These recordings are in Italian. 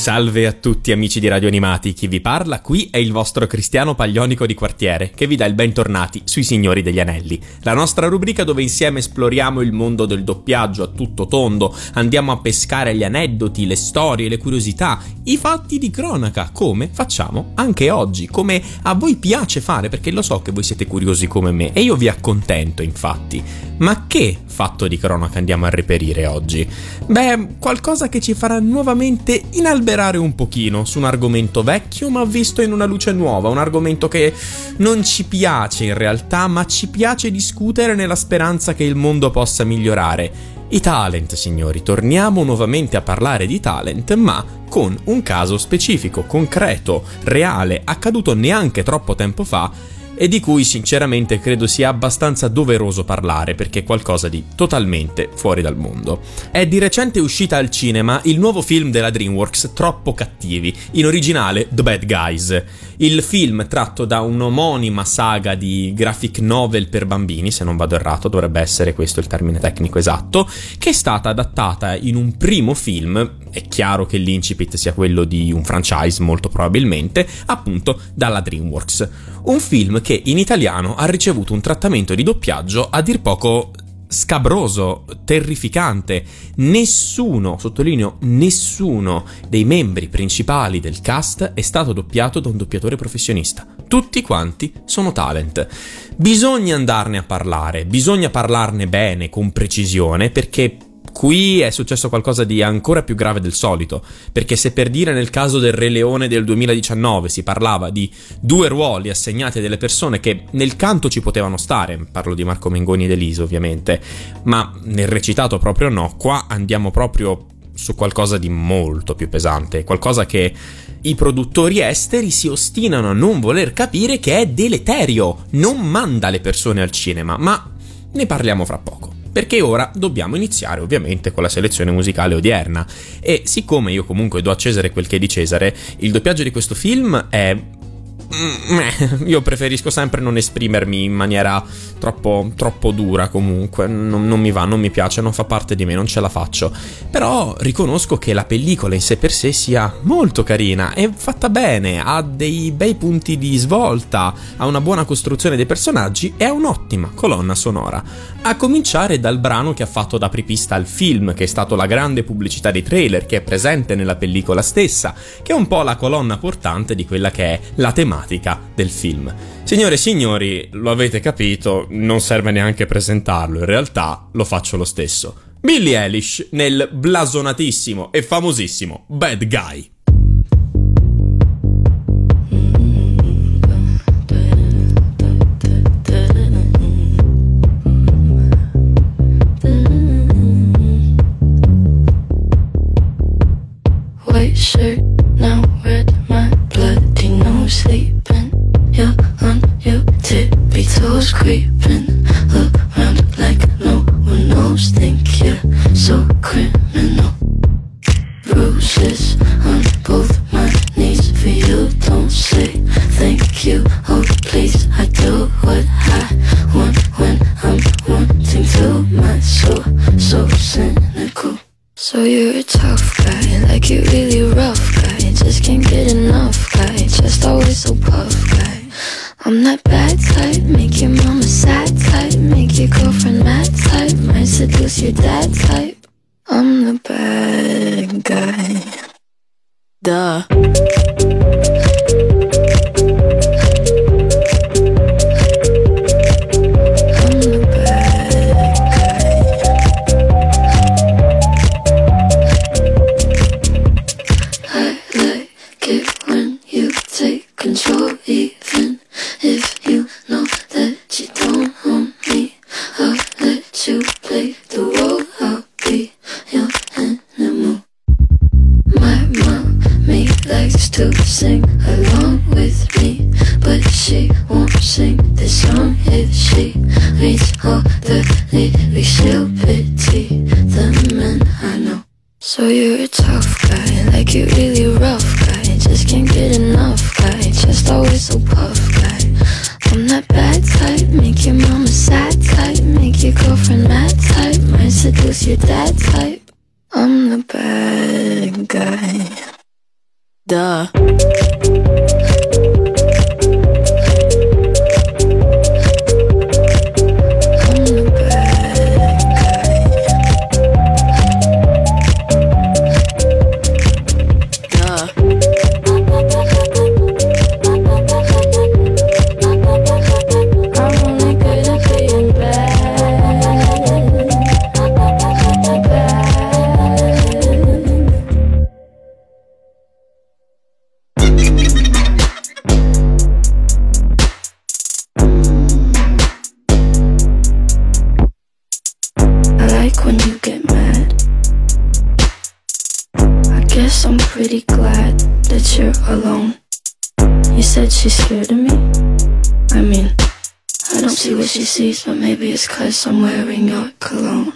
Salve a tutti amici di Radio Animati, chi vi parla qui è il vostro Cristiano Paglionico di quartiere che vi dà il bentornati sui Signori degli Anelli, la nostra rubrica dove insieme esploriamo il mondo del doppiaggio a tutto tondo, andiamo a pescare gli aneddoti, le storie, le curiosità, i fatti di cronaca, come facciamo anche oggi, come a voi piace fare perché lo so che voi siete curiosi come me e io vi accontento infatti. Ma che fatto di cronaca andiamo a reperire oggi? Beh, qualcosa che ci farà nuovamente inalberare un pochino su un argomento vecchio ma visto in una luce nuova, un argomento che non ci piace in realtà ma ci piace discutere nella speranza che il mondo possa migliorare. I talent, signori, torniamo nuovamente a parlare di talent, ma con un caso specifico, concreto, reale, accaduto neanche troppo tempo fa e di cui sinceramente credo sia abbastanza doveroso parlare perché è qualcosa di totalmente fuori dal mondo. È di recente uscita al cinema il nuovo film della DreamWorks Troppo cattivi, in originale The Bad Guys. Il film tratto da un'omonima saga di graphic novel per bambini, se non vado errato, dovrebbe essere questo il termine tecnico esatto, che è stata adattata in un primo film, è chiaro che l'incipit sia quello di un franchise molto probabilmente, appunto dalla DreamWorks. Un film che in italiano ha ricevuto un trattamento di doppiaggio a dir poco scabroso, terrificante. Nessuno, sottolineo, nessuno dei membri principali del cast è stato doppiato da un doppiatore professionista. Tutti quanti sono talent. Bisogna andarne a parlare, bisogna parlarne bene, con precisione, perché Qui è successo qualcosa di ancora più grave del solito, perché se per dire nel caso del Re Leone del 2019 si parlava di due ruoli assegnati a delle persone che nel canto ci potevano stare, parlo di Marco Mengoni ed Elise ovviamente, ma nel recitato proprio no, qua andiamo proprio su qualcosa di molto più pesante, qualcosa che i produttori esteri si ostinano a non voler capire che è deleterio, non manda le persone al cinema, ma ne parliamo fra poco perché ora dobbiamo iniziare ovviamente con la selezione musicale odierna. E siccome io comunque do a Cesare quel che è di Cesare, il doppiaggio di questo film è io preferisco sempre non esprimermi in maniera troppo, troppo dura comunque, non, non, mi va, non mi piace, non fa parte di me, non ce la faccio. Però riconosco che la pellicola in sé per sé sia molto carina, è fatta bene, ha dei bei punti di svolta, ha una buona costruzione dei personaggi e ha un'ottima colonna sonora. A cominciare dal brano che ha fatto da apripista al film, che è stato la grande pubblicità dei trailer che è presente nella pellicola stessa, che è un po' la colonna portante di quella che è la tematica tematica del film. Signore e signori, lo avete capito, non serve neanche presentarlo, in realtà lo faccio lo stesso. Billy Eilish nel blasonatissimo e famosissimo Bad Guy. Cause I'm wearing your cologne.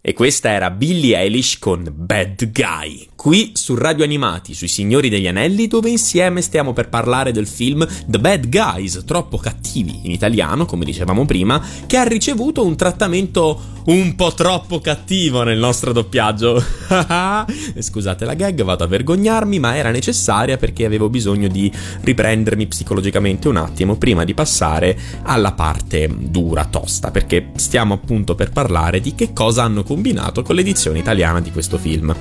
E questa era Billie Eilish con Bad Guy, qui su Radio Animati, sui Signori degli Anelli, dove insieme stiamo per parlare del film The Bad Guys, troppo cattivi in italiano, come dicevamo prima, che ha ricevuto un trattamento un po' troppo cattivo nel nostro doppiaggio. Scusate la gag, vado a vergognarmi, ma era necessaria perché avevo bisogno di riprendermi psicologicamente un attimo prima di passare alla parte dura, tosta, perché stiamo appunto per parlare di che cosa hanno combinato con l'edizione italiana di questo film.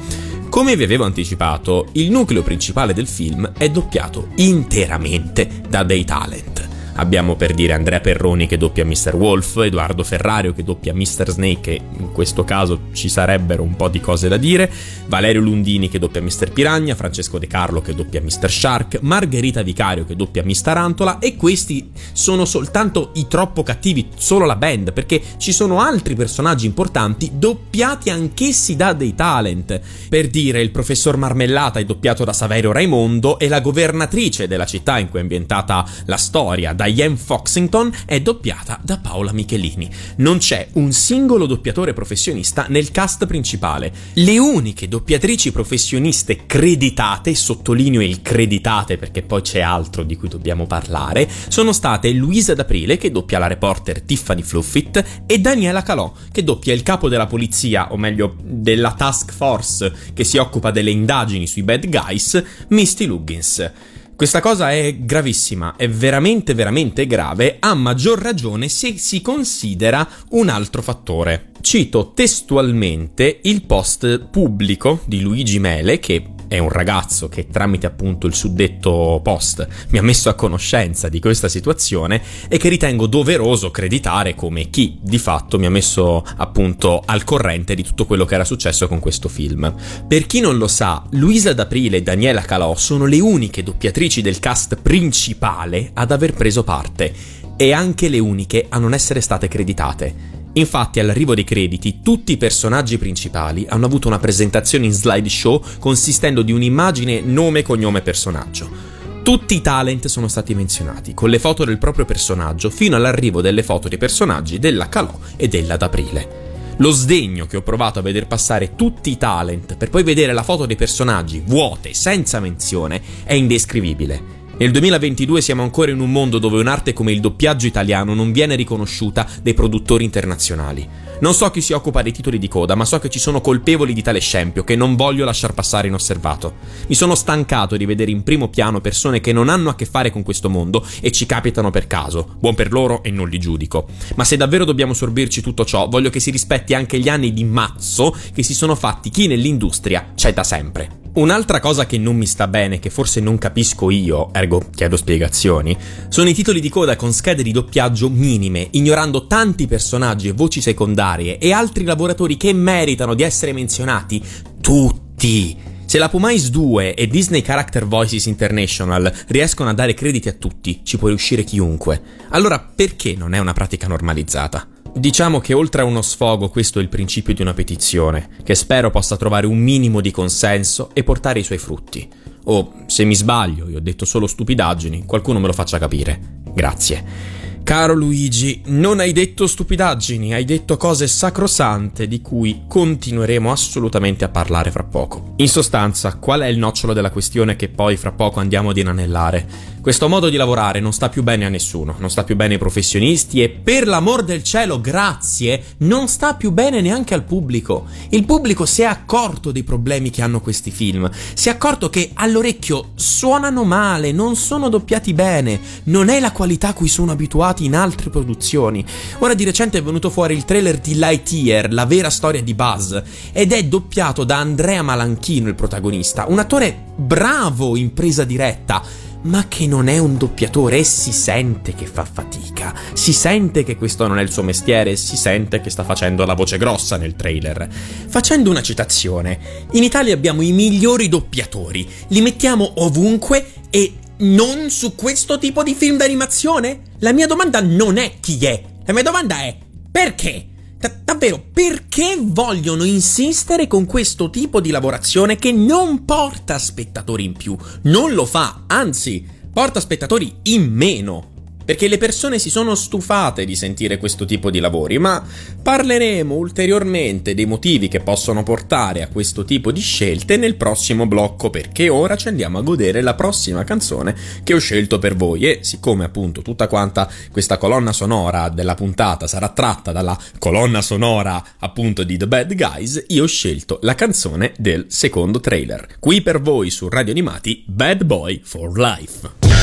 Come vi avevo anticipato, il nucleo principale del film è doppiato interamente da dei talent. Abbiamo per dire Andrea Perroni che doppia Mr. Wolf, Edoardo Ferrario che doppia Mr. Snake, e in questo caso ci sarebbero un po' di cose da dire, Valerio Lundini che doppia Mr. Piragna, Francesco De Carlo che doppia Mr. Shark, Margherita Vicario che doppia Miss Tarantola e questi sono soltanto i troppo cattivi, solo la band, perché ci sono altri personaggi importanti doppiati anch'essi da dei talent. Per dire, il professor Marmellata è doppiato da Saverio Raimondo e la governatrice della città in cui è ambientata la storia, Diane Foxington, è doppiata da Paola Michelini. Non c'è un singolo doppiatore professionista nel cast principale. Le uniche doppiatrici professioniste creditate, sottolineo il creditate perché poi c'è altro di cui dobbiamo parlare, sono state Luisa D'Aprile che doppia la reporter Tiffany Fluffit e Daniela Calò che doppia il capo della polizia, o meglio della task force che si occupa delle indagini sui bad guys, Misty Luggins. Questa cosa è gravissima, è veramente veramente grave, a maggior ragione se si considera un altro fattore. Cito testualmente il post pubblico di Luigi Mele che è un ragazzo che tramite appunto il suddetto post mi ha messo a conoscenza di questa situazione e che ritengo doveroso creditare come chi di fatto mi ha messo appunto al corrente di tutto quello che era successo con questo film. Per chi non lo sa, Luisa D'Aprile e Daniela Calò sono le uniche doppiatrici del cast principale ad aver preso parte e anche le uniche a non essere state creditate. Infatti, all'arrivo dei crediti, tutti i personaggi principali hanno avuto una presentazione in slideshow consistendo di un'immagine, nome, cognome, personaggio. Tutti i talent sono stati menzionati, con le foto del proprio personaggio, fino all'arrivo delle foto dei personaggi della Calò e della D'Aprile. Lo sdegno che ho provato a veder passare tutti i talent per poi vedere la foto dei personaggi vuote, senza menzione, è indescrivibile. Nel 2022 siamo ancora in un mondo dove un'arte come il doppiaggio italiano non viene riconosciuta dai produttori internazionali. Non so chi si occupa dei titoli di coda, ma so che ci sono colpevoli di tale scempio che non voglio lasciar passare inosservato. Mi sono stancato di vedere in primo piano persone che non hanno a che fare con questo mondo e ci capitano per caso. Buon per loro e non li giudico. Ma se davvero dobbiamo sorbirci tutto ciò, voglio che si rispetti anche gli anni di mazzo che si sono fatti chi nell'industria c'è da sempre. Un'altra cosa che non mi sta bene, che forse non capisco io, ergo chiedo spiegazioni, sono i titoli di coda con schede di doppiaggio minime, ignorando tanti personaggi e voci secondarie e altri lavoratori che meritano di essere menzionati. Tutti! Se la Pumais 2 e Disney Character Voices International riescono a dare crediti a tutti, ci può riuscire chiunque. Allora perché non è una pratica normalizzata? Diciamo che oltre a uno sfogo questo è il principio di una petizione, che spero possa trovare un minimo di consenso e portare i suoi frutti. O, se mi sbaglio, io ho detto solo stupidaggini, qualcuno me lo faccia capire. Grazie. Caro Luigi, non hai detto stupidaggini, hai detto cose sacrosante di cui continueremo assolutamente a parlare fra poco. In sostanza, qual è il nocciolo della questione che poi fra poco andiamo ad inanellare? Questo modo di lavorare non sta più bene a nessuno, non sta più bene ai professionisti e per l'amor del cielo, grazie, non sta più bene neanche al pubblico. Il pubblico si è accorto dei problemi che hanno questi film, si è accorto che all'orecchio suonano male, non sono doppiati bene, non è la qualità a cui sono abituati in altre produzioni. Ora di recente è venuto fuori il trailer di Lightyear, la vera storia di Buzz, ed è doppiato da Andrea Malanchino il protagonista, un attore bravo in presa diretta ma che non è un doppiatore e si sente che fa fatica, si sente che questo non è il suo mestiere, si sente che sta facendo la voce grossa nel trailer. Facendo una citazione, in Italia abbiamo i migliori doppiatori, li mettiamo ovunque e non su questo tipo di film d'animazione? La mia domanda non è chi è, la mia domanda è perché? Da- davvero, perché vogliono insistere con questo tipo di lavorazione che non porta spettatori in più? Non lo fa, anzi, porta spettatori in meno perché le persone si sono stufate di sentire questo tipo di lavori, ma parleremo ulteriormente dei motivi che possono portare a questo tipo di scelte nel prossimo blocco, perché ora ci andiamo a godere la prossima canzone che ho scelto per voi e siccome appunto tutta quanta questa colonna sonora della puntata sarà tratta dalla colonna sonora appunto di The Bad Guys, io ho scelto la canzone del secondo trailer. Qui per voi su Radio Animati Bad Boy for Life.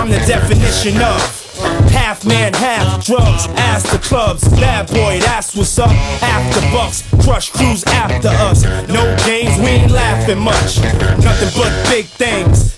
I'm the definition of half man, half drugs. Ask the clubs, bad boy, that's what's up. After bucks, crush crews after us. No games, we ain't laughing much. Nothing but big things.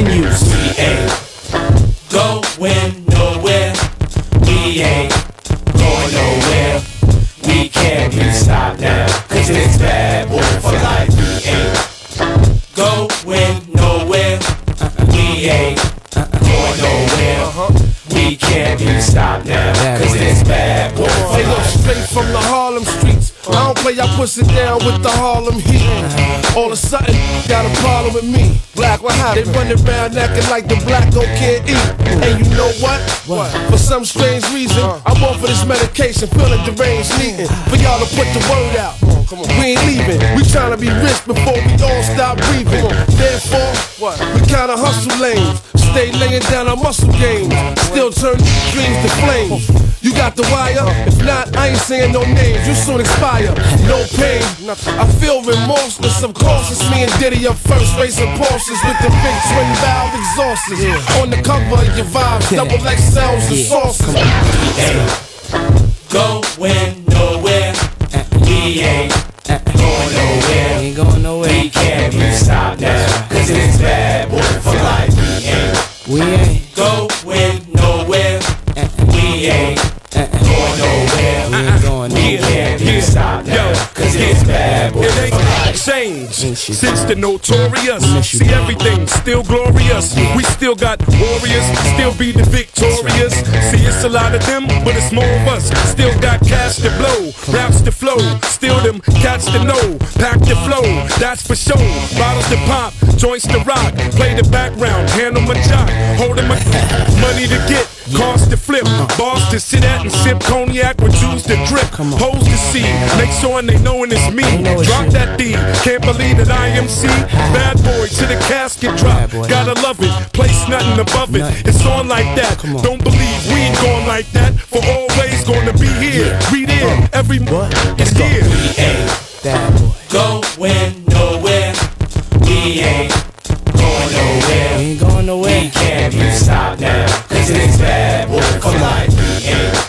We ain't going nowhere. We ain't going nowhere. We can't be stopped now. Cause it's bad boy for life. We ain't going nowhere. We ain't going nowhere. We can't be stopped now. Cause it's bad boy for life. straight from the Harlem streets. I don't play, I push it down with the Harlem heat. All of a sudden, got a problem with me. Black, what happened? They running around acting like the black don't can't eat. And you know what? What? For some strange reason, I'm off of this medication, feeling deranged, needing for y'all to put the word out. We ain't leaving. We trying to be rich before we all stop breathing. Therefore, what? We kinda hustle lanes. Stay laying down our muscle games. Still turn dreams to flames. You got the wire? If not, I ain't saying no names. You soon expire. No pain. I feel remorseless. Of course, it's me and Diddy up first, racing Porsches with the big twin valve exhausts. On the cover of your vibes, double X XLs and sauces. Going nowhere. We ain't going nowhere. Ain't going nowhere. We can't be stopped now. Cause it's bad boy for life. We ain't We ain't. going nowhere. We ain't going nowhere. We ain't going We nowhere. can't be stopped now. Cause it's bad boy It for ain't life. changed since the notorious. See everything still glorious. We still got warriors, still be the victorious. See it's a lot of them, but it's more of us. Still got cash to blow, raps to flow. Still them cats to know, pack the flow. That's for sure. Bottles to pop, joints to rock. Play the background, handle my job, holding my money to get. Cars to flip, bars to sit at and sip cognac with juice to drip. Hoes to see, make sure they knowin' it's me. Drop that D, can't believe that I am C. Bad boy to the casket drop. Gotta love it. Place nothing above it. It's on like that. Don't believe we ain't going like that. For always gonna be here. We there. Every what? It's here. We ain't boy. Going nowhere. We ain't going nowhere. We ain't going nowhere. We can't be stopped now. Cause it's bad boy. Come on. We ain't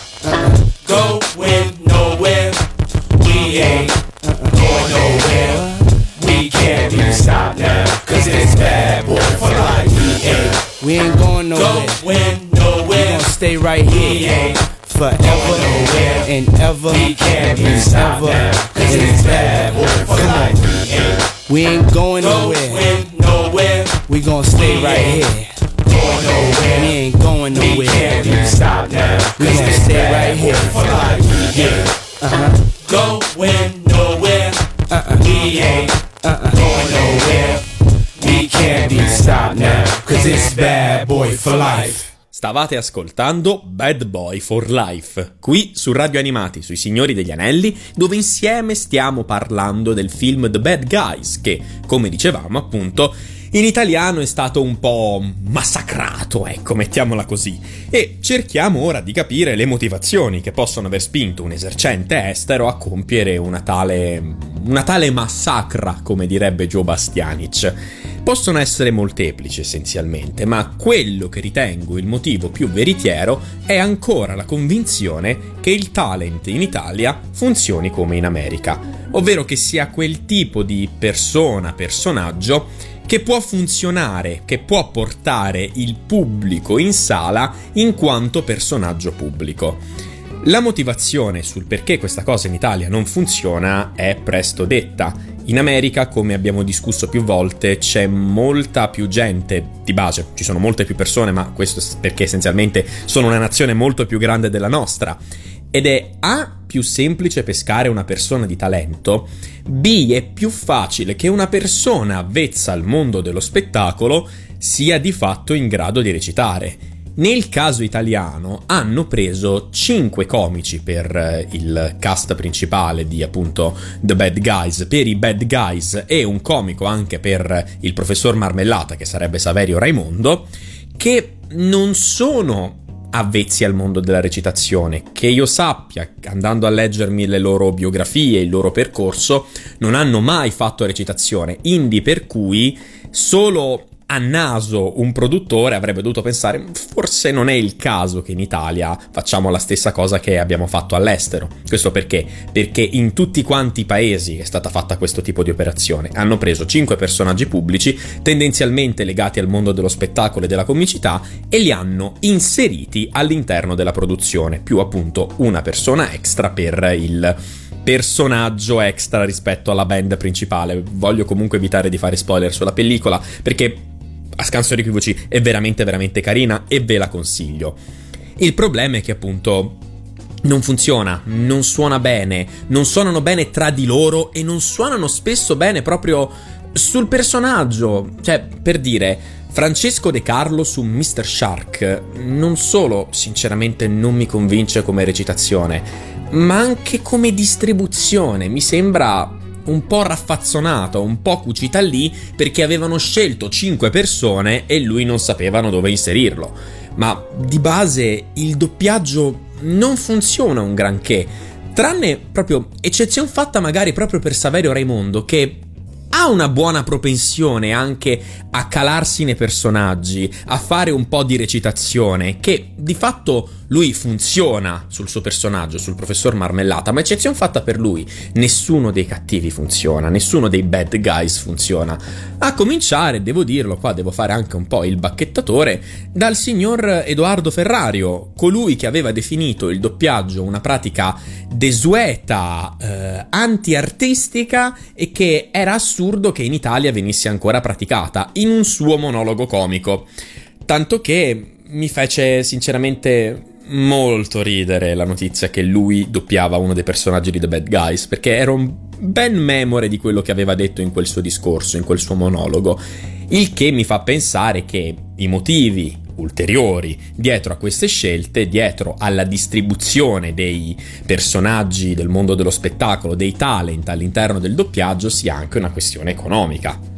bad boy for life. EA. We ain't going nowhere. Going nowhere. We gon' stay right here. EA. Forever nowhere. and ever we can't be stopped ever. Cause it's bad boy for life. EA. We ain't going nowhere. Nowhere. We gon' stay we right here. Nowhere. We ain't going nowhere. We can't be stopped now. We gon' stay right here. For life. Yeah. Uh-huh. Going nowhere. Uh-uh. We ain't uh-uh. going nowhere. It's bad boy for life. Stavate ascoltando Bad Boy for Life, qui su Radio Animati, sui Signori degli Anelli, dove insieme stiamo parlando del film The Bad Guys, che, come dicevamo appunto, in italiano è stato un po' massacrato, ecco, mettiamola così. E cerchiamo ora di capire le motivazioni che possono aver spinto un esercente estero a compiere una tale. una tale massacra, come direbbe Joe Bastianic. Possono essere molteplici essenzialmente, ma quello che ritengo il motivo più veritiero è ancora la convinzione che il talent in Italia funzioni come in America, ovvero che sia quel tipo di persona, personaggio che può funzionare, che può portare il pubblico in sala in quanto personaggio pubblico. La motivazione sul perché questa cosa in Italia non funziona è presto detta. In America, come abbiamo discusso più volte, c'è molta più gente di base, ci sono molte più persone, ma questo perché essenzialmente sono una nazione molto più grande della nostra. Ed è A più semplice pescare una persona di talento, B è più facile che una persona avvezza al mondo dello spettacolo sia di fatto in grado di recitare. Nel caso italiano hanno preso 5 comici per eh, il cast principale di appunto The Bad Guys, per i Bad Guys e un comico anche per il professor Marmellata che sarebbe Saverio Raimondo, che non sono avvezzi al mondo della recitazione, che io sappia, andando a leggermi le loro biografie, il loro percorso, non hanno mai fatto recitazione, indi per cui solo a naso un produttore avrebbe dovuto pensare forse non è il caso che in Italia facciamo la stessa cosa che abbiamo fatto all'estero. Questo perché? Perché in tutti quanti i paesi è stata fatta questo tipo di operazione. Hanno preso 5 personaggi pubblici, tendenzialmente legati al mondo dello spettacolo e della comicità, e li hanno inseriti all'interno della produzione, più appunto una persona extra per il personaggio extra rispetto alla band principale. Voglio comunque evitare di fare spoiler sulla pellicola perché a scanso di equivoci è veramente veramente carina e ve la consiglio. Il problema è che appunto non funziona, non suona bene, non suonano bene tra di loro e non suonano spesso bene proprio sul personaggio. Cioè, per dire, Francesco De Carlo su Mr. Shark non solo sinceramente non mi convince come recitazione, ma anche come distribuzione. Mi sembra un po' raffazzonato, un po' cucita lì perché avevano scelto 5 persone e lui non sapevano dove inserirlo. Ma di base il doppiaggio non funziona un granché, tranne proprio eccezione fatta magari proprio per Saverio Raimondo che ha una buona propensione anche a calarsi nei personaggi, a fare un po' di recitazione, che di fatto lui funziona sul suo personaggio, sul professor Marmellata, ma eccezione fatta per lui, nessuno dei cattivi funziona, nessuno dei bad guys funziona. A cominciare, devo dirlo, qua devo fare anche un po' il bacchettatore, dal signor Edoardo Ferrario, colui che aveva definito il doppiaggio una pratica desueta, eh, anti-artistica e che era assurdo che in Italia venisse ancora praticata, in un suo monologo comico. Tanto che mi fece sinceramente molto ridere la notizia che lui doppiava uno dei personaggi di The Bad Guys, perché ero ben memore di quello che aveva detto in quel suo discorso, in quel suo monologo, il che mi fa pensare che i motivi ulteriori dietro a queste scelte, dietro alla distribuzione dei personaggi del mondo dello spettacolo, dei talent all'interno del doppiaggio, sia anche una questione economica.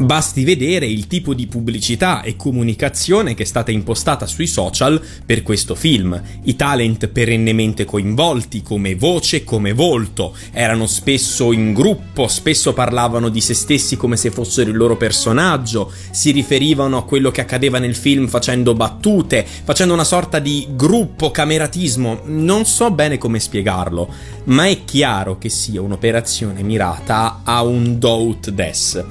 Basti vedere il tipo di pubblicità e comunicazione che è stata impostata sui social per questo film. I talent perennemente coinvolti come voce, come volto, erano spesso in gruppo, spesso parlavano di se stessi come se fossero il loro personaggio, si riferivano a quello che accadeva nel film facendo battute, facendo una sorta di gruppo cameratismo. Non so bene come spiegarlo, ma è chiaro che sia un'operazione mirata a un do ut des.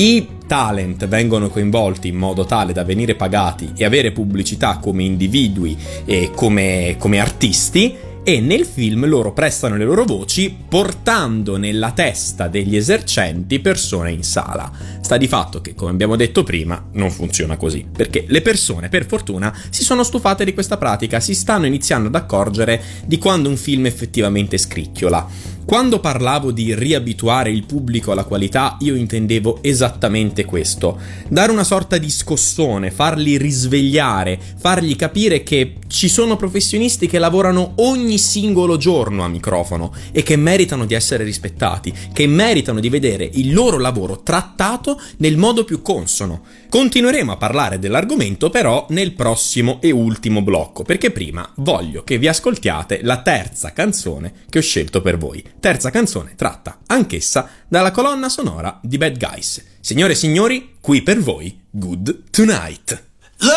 I talent vengono coinvolti in modo tale da venire pagati e avere pubblicità come individui e come, come artisti e nel film loro prestano le loro voci portando nella testa degli esercenti persone in sala. Sta di fatto che, come abbiamo detto prima, non funziona così, perché le persone, per fortuna, si sono stufate di questa pratica, si stanno iniziando ad accorgere di quando un film effettivamente scricchiola. Quando parlavo di riabituare il pubblico alla qualità, io intendevo esattamente questo. Dare una sorta di scossone, farli risvegliare, fargli capire che ci sono professionisti che lavorano ogni singolo giorno a microfono e che meritano di essere rispettati, che meritano di vedere il loro lavoro trattato nel modo più consono. Continueremo a parlare dell'argomento però nel prossimo e ultimo blocco, perché prima voglio che vi ascoltiate la terza canzone che ho scelto per voi. Terza canzone tratta anch'essa dalla colonna sonora di Bad Guys. Signore e signori, qui per voi Good Tonight. Look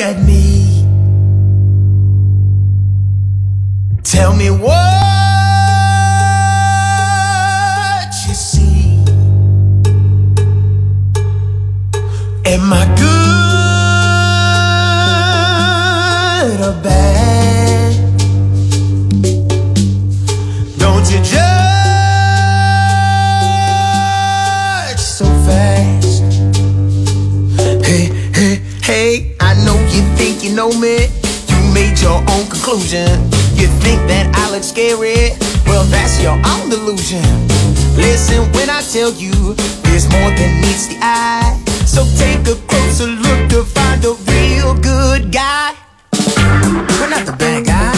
at me. Tell me what. Am I good or bad? Know you think you know me. You made your own conclusion. You think that I look scary? Well, that's your own delusion. Listen when I tell you there's more than meets the eye. So take a closer look to find a real good guy. We're not the bad guys.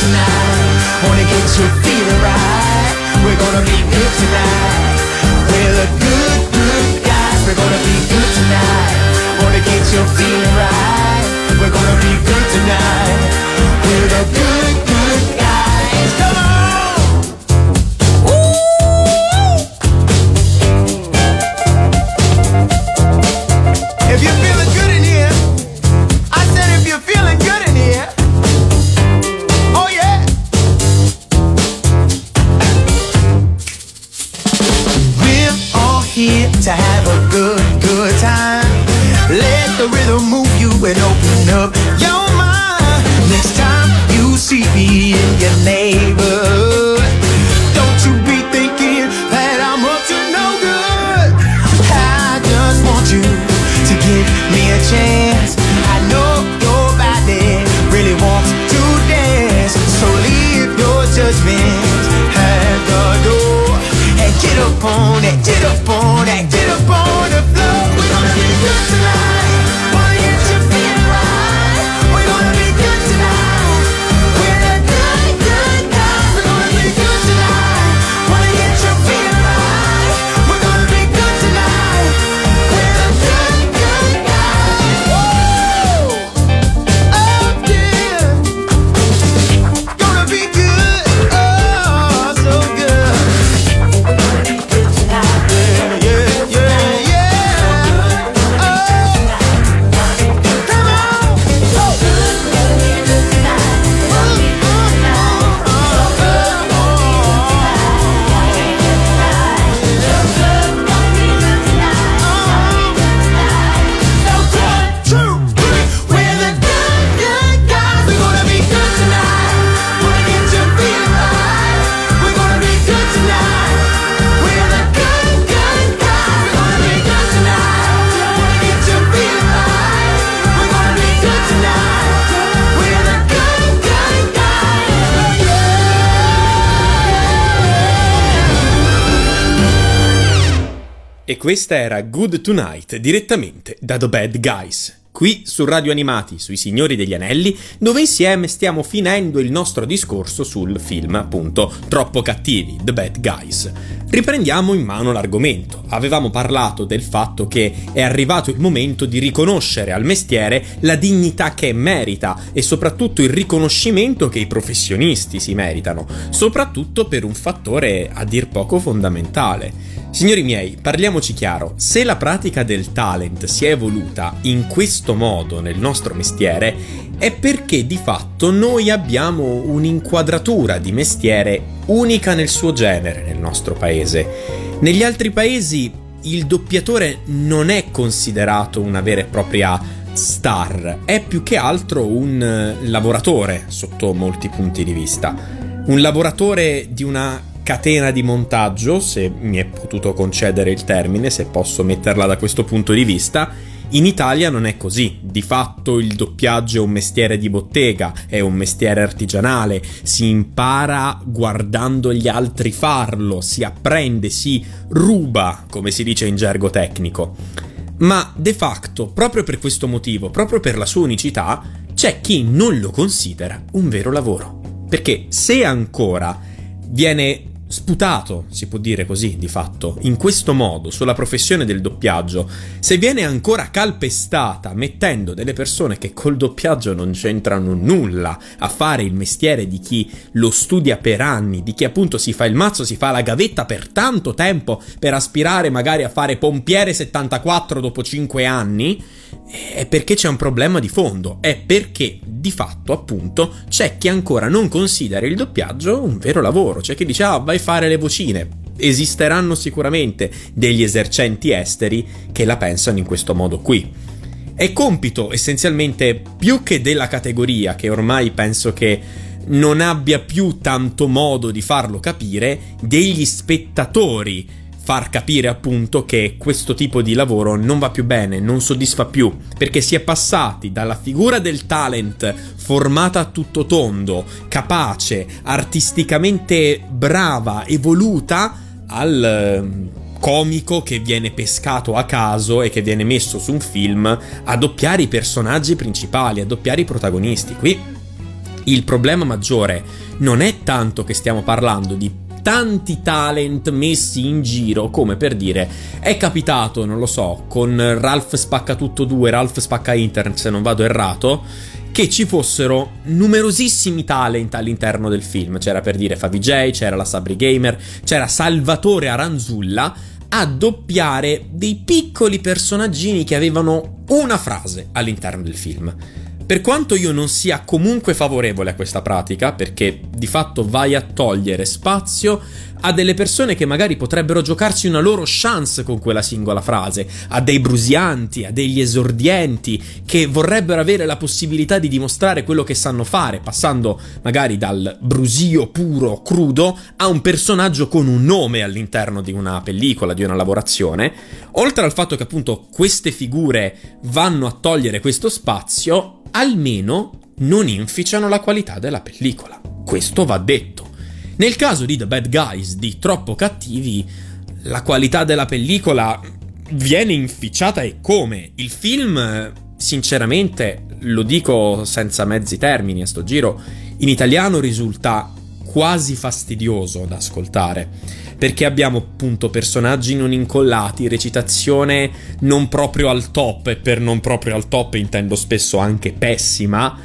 Tonight. Wanna get you feeling right. We're gonna be good tonight. We're the good, good guys. We're gonna be good tonight. Wanna get you feeling right. We're gonna be good tonight. Questa era Good Tonight, direttamente da The Bad Guys. qui su Radio Animati, sui Signori degli Anelli, dove insieme stiamo finendo il nostro discorso sul film, appunto, Troppo cattivi, The Bad Guys. Riprendiamo in mano l'argomento. Avevamo parlato del fatto che è arrivato il momento di riconoscere al mestiere la dignità che merita e soprattutto il riconoscimento che i professionisti si meritano, soprattutto per un fattore a dir poco fondamentale. Signori miei, parliamoci chiaro, se la pratica del talent si è evoluta in questo modo nel nostro mestiere, è perché di fatto noi abbiamo un'inquadratura di mestiere unica nel suo genere nel nostro paese. Negli altri paesi il doppiatore non è considerato una vera e propria star, è più che altro un lavoratore sotto molti punti di vista. Un lavoratore di una catena di montaggio, se mi è potuto concedere il termine, se posso metterla da questo punto di vista. In Italia non è così, di fatto il doppiaggio è un mestiere di bottega, è un mestiere artigianale, si impara guardando gli altri farlo, si apprende, si ruba, come si dice in gergo tecnico. Ma de facto, proprio per questo motivo, proprio per la sua unicità, c'è chi non lo considera un vero lavoro. Perché se ancora viene sputato, si può dire così di fatto, in questo modo sulla professione del doppiaggio, se viene ancora calpestata mettendo delle persone che col doppiaggio non c'entrano nulla a fare il mestiere di chi lo studia per anni, di chi appunto si fa il mazzo, si fa la gavetta per tanto tempo per aspirare magari a fare pompiere 74 dopo 5 anni, è perché c'è un problema di fondo, è perché di fatto appunto c'è chi ancora non considera il doppiaggio un vero lavoro, c'è chi dice ah vai a fare le vocine. Esisteranno sicuramente degli esercenti esteri che la pensano in questo modo qui. È compito essenzialmente più che della categoria, che ormai penso che non abbia più tanto modo di farlo capire, degli spettatori far capire appunto che questo tipo di lavoro non va più bene, non soddisfa più, perché si è passati dalla figura del talent formata a tutto tondo, capace, artisticamente brava, evoluta, al ehm, comico che viene pescato a caso e che viene messo su un film a doppiare i personaggi principali, a doppiare i protagonisti. Qui il problema maggiore non è tanto che stiamo parlando di tanti talent messi in giro, come per dire, è capitato, non lo so, con Ralph Spacca Tutto 2, Ralph Spacca Internet, se non vado errato, che ci fossero numerosissimi talent all'interno del film. C'era per dire Favij, c'era la Sabri Gamer, c'era Salvatore Aranzulla a doppiare dei piccoli personaggini che avevano una frase all'interno del film. Per quanto io non sia comunque favorevole a questa pratica, perché di fatto vai a togliere spazio a delle persone che magari potrebbero giocarsi una loro chance con quella singola frase, a dei brusianti, a degli esordienti che vorrebbero avere la possibilità di dimostrare quello che sanno fare, passando magari dal brusio puro, crudo, a un personaggio con un nome all'interno di una pellicola, di una lavorazione, oltre al fatto che appunto queste figure vanno a togliere questo spazio, almeno non inficiano la qualità della pellicola. Questo va detto. Nel caso di The Bad Guys di Troppo Cattivi, la qualità della pellicola viene inficiata e come? Il film, sinceramente, lo dico senza mezzi termini a sto giro, in italiano risulta quasi fastidioso da ascoltare perché abbiamo appunto personaggi non incollati, recitazione non proprio al top e per non proprio al top intendo spesso anche pessima,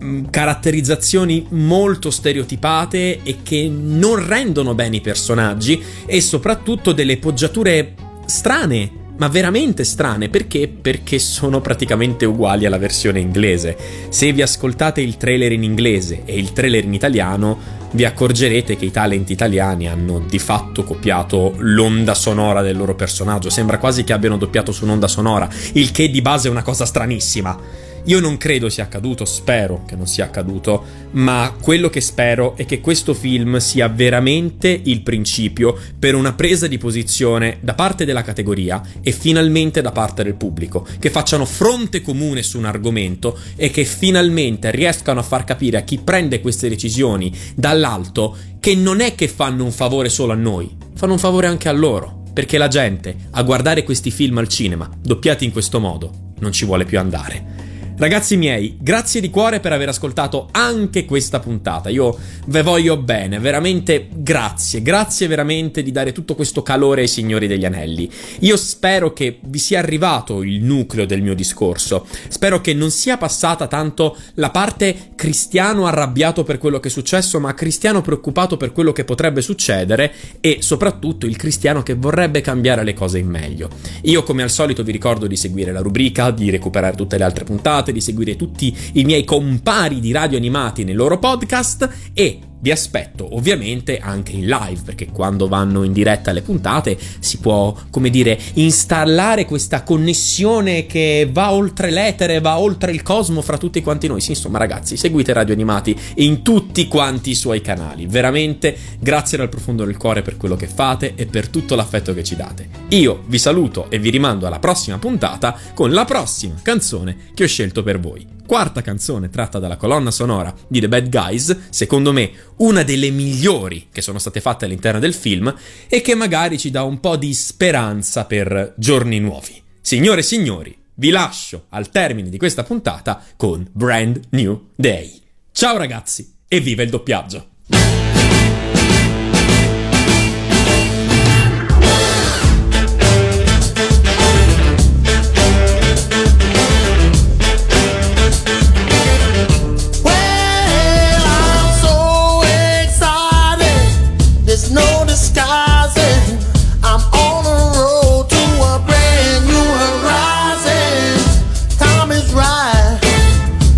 mm, caratterizzazioni molto stereotipate e che non rendono bene i personaggi e soprattutto delle poggiature strane ma veramente strane perché? Perché sono praticamente uguali alla versione inglese. Se vi ascoltate il trailer in inglese e il trailer in italiano, vi accorgerete che i talenti italiani hanno di fatto copiato l'onda sonora del loro personaggio. Sembra quasi che abbiano doppiato su un'onda sonora, il che di base è una cosa stranissima. Io non credo sia accaduto, spero che non sia accaduto, ma quello che spero è che questo film sia veramente il principio per una presa di posizione da parte della categoria e finalmente da parte del pubblico, che facciano fronte comune su un argomento e che finalmente riescano a far capire a chi prende queste decisioni dall'alto che non è che fanno un favore solo a noi, fanno un favore anche a loro perché la gente a guardare questi film al cinema, doppiati in questo modo, non ci vuole più andare. Ragazzi miei, grazie di cuore per aver ascoltato anche questa puntata. Io ve voglio bene, veramente grazie, grazie veramente di dare tutto questo calore ai signori degli anelli. Io spero che vi sia arrivato il nucleo del mio discorso. Spero che non sia passata tanto la parte cristiano arrabbiato per quello che è successo, ma cristiano preoccupato per quello che potrebbe succedere e soprattutto il cristiano che vorrebbe cambiare le cose in meglio. Io come al solito vi ricordo di seguire la rubrica, di recuperare tutte le altre puntate di seguire tutti i miei compari di radio animati nei loro podcast e vi aspetto ovviamente anche in live perché quando vanno in diretta le puntate si può, come dire, installare questa connessione che va oltre l'etere, va oltre il cosmo fra tutti quanti noi. Sì, insomma, ragazzi, seguite Radio Animati in tutti quanti i suoi canali. Veramente grazie dal profondo del cuore per quello che fate e per tutto l'affetto che ci date. Io vi saluto e vi rimando alla prossima puntata con la prossima canzone che ho scelto per voi quarta canzone tratta dalla colonna sonora di The Bad Guys, secondo me una delle migliori che sono state fatte all'interno del film e che magari ci dà un po' di speranza per giorni nuovi. Signore e signori, vi lascio al termine di questa puntata con Brand New Day. Ciao ragazzi e viva il doppiaggio!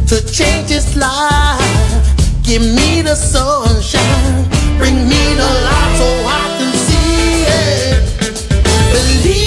to change his life. Give me the sunshine, bring me the light so I can see it. Believe